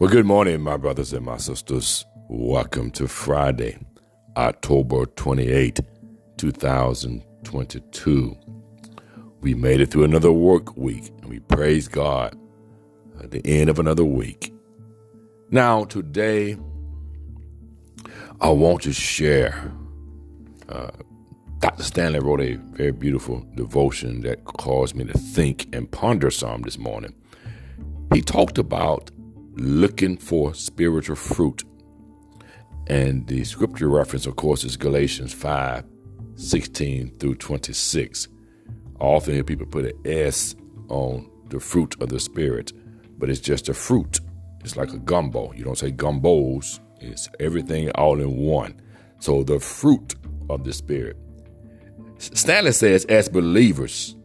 Well, good morning, my brothers and my sisters. Welcome to Friday, October 28, 2022. We made it through another work week, and we praise God at the end of another week. Now, today, I want to share. Uh, Dr. Stanley wrote a very beautiful devotion that caused me to think and ponder some this morning. He talked about looking for spiritual fruit. And the scripture reference, of course, is Galatians 5 16 through 26. I often hear people put an S on the fruit of the Spirit, but it's just a fruit. It's like a gumbo. You don't say gumbos, it's everything all in one. So the fruit of the Spirit. Stanley says, as believers,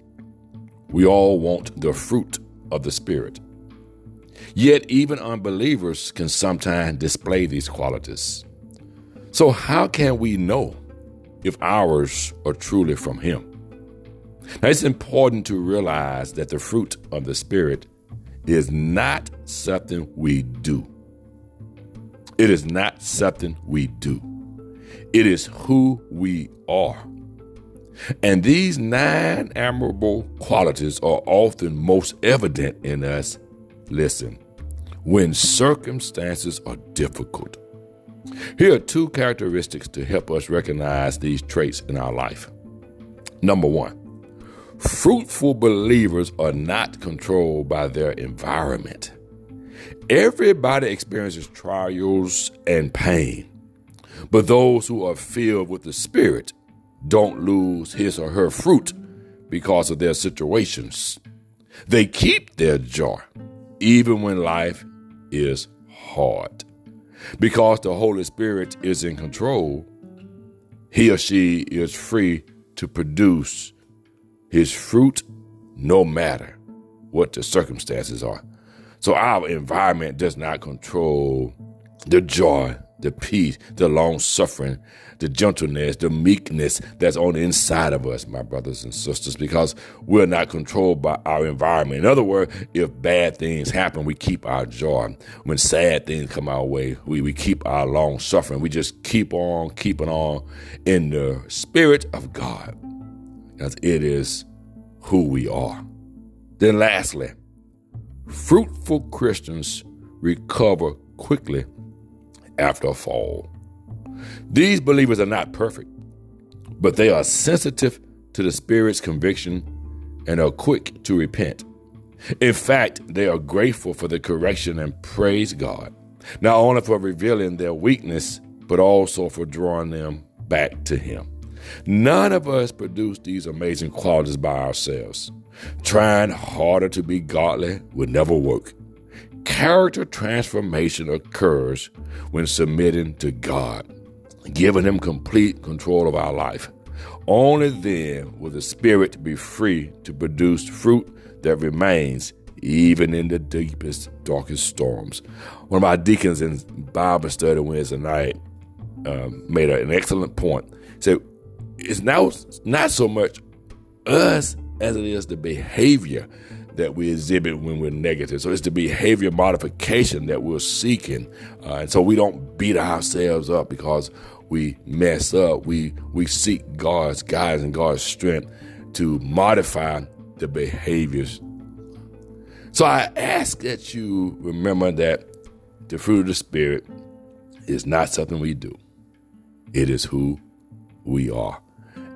we all want the fruit of the Spirit. Yet, even unbelievers can sometimes display these qualities. So, how can we know if ours are truly from Him? Now, it's important to realize that the fruit of the Spirit is not something we do. It is not something we do. It is who we are. And these nine admirable qualities are often most evident in us, listen, when circumstances are difficult. Here are two characteristics to help us recognize these traits in our life. Number one, fruitful believers are not controlled by their environment. Everybody experiences trials and pain, but those who are filled with the Spirit don't lose his or her fruit because of their situations. They keep their joy even when life is hard. Because the Holy Spirit is in control, he or she is free to produce his fruit no matter what the circumstances are. So our environment does not control the joy the peace, the long suffering, the gentleness, the meekness that's on the inside of us, my brothers and sisters, because we're not controlled by our environment. In other words, if bad things happen, we keep our joy. When sad things come our way, we, we keep our long suffering. We just keep on keeping on in the spirit of God, because it is who we are. Then, lastly, fruitful Christians recover quickly after a fall. These believers are not perfect, but they are sensitive to the Spirit's conviction and are quick to repent. In fact, they are grateful for the correction and praise God, not only for revealing their weakness, but also for drawing them back to Him. None of us produce these amazing qualities by ourselves. Trying harder to be godly would never work. Character transformation occurs when submitting to God, giving Him complete control of our life. Only then will the Spirit be free to produce fruit that remains even in the deepest, darkest storms. One of my deacons in Bible study Wednesday night um, made an excellent point. He said, It's now not so much us as it is the behavior that we exhibit when we're negative. So it's the behavior modification that we're seeking. Uh, and so we don't beat ourselves up because we mess up. We, we seek God's guidance and God's strength to modify the behaviors. So I ask that you remember that the fruit of the Spirit is not something we do, it is who we are.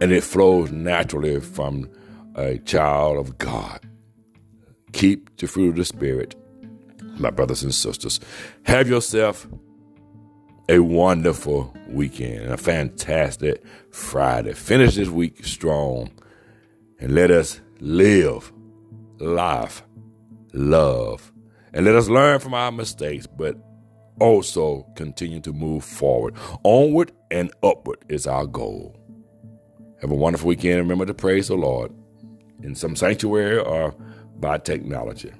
And it flows naturally from a child of God. Keep the fruit of the Spirit, my brothers and sisters. Have yourself a wonderful weekend, a fantastic Friday. Finish this week strong and let us live, life, love, and let us learn from our mistakes, but also continue to move forward. Onward and upward is our goal. Have a wonderful weekend. Remember to praise the Lord in some sanctuary or by technology.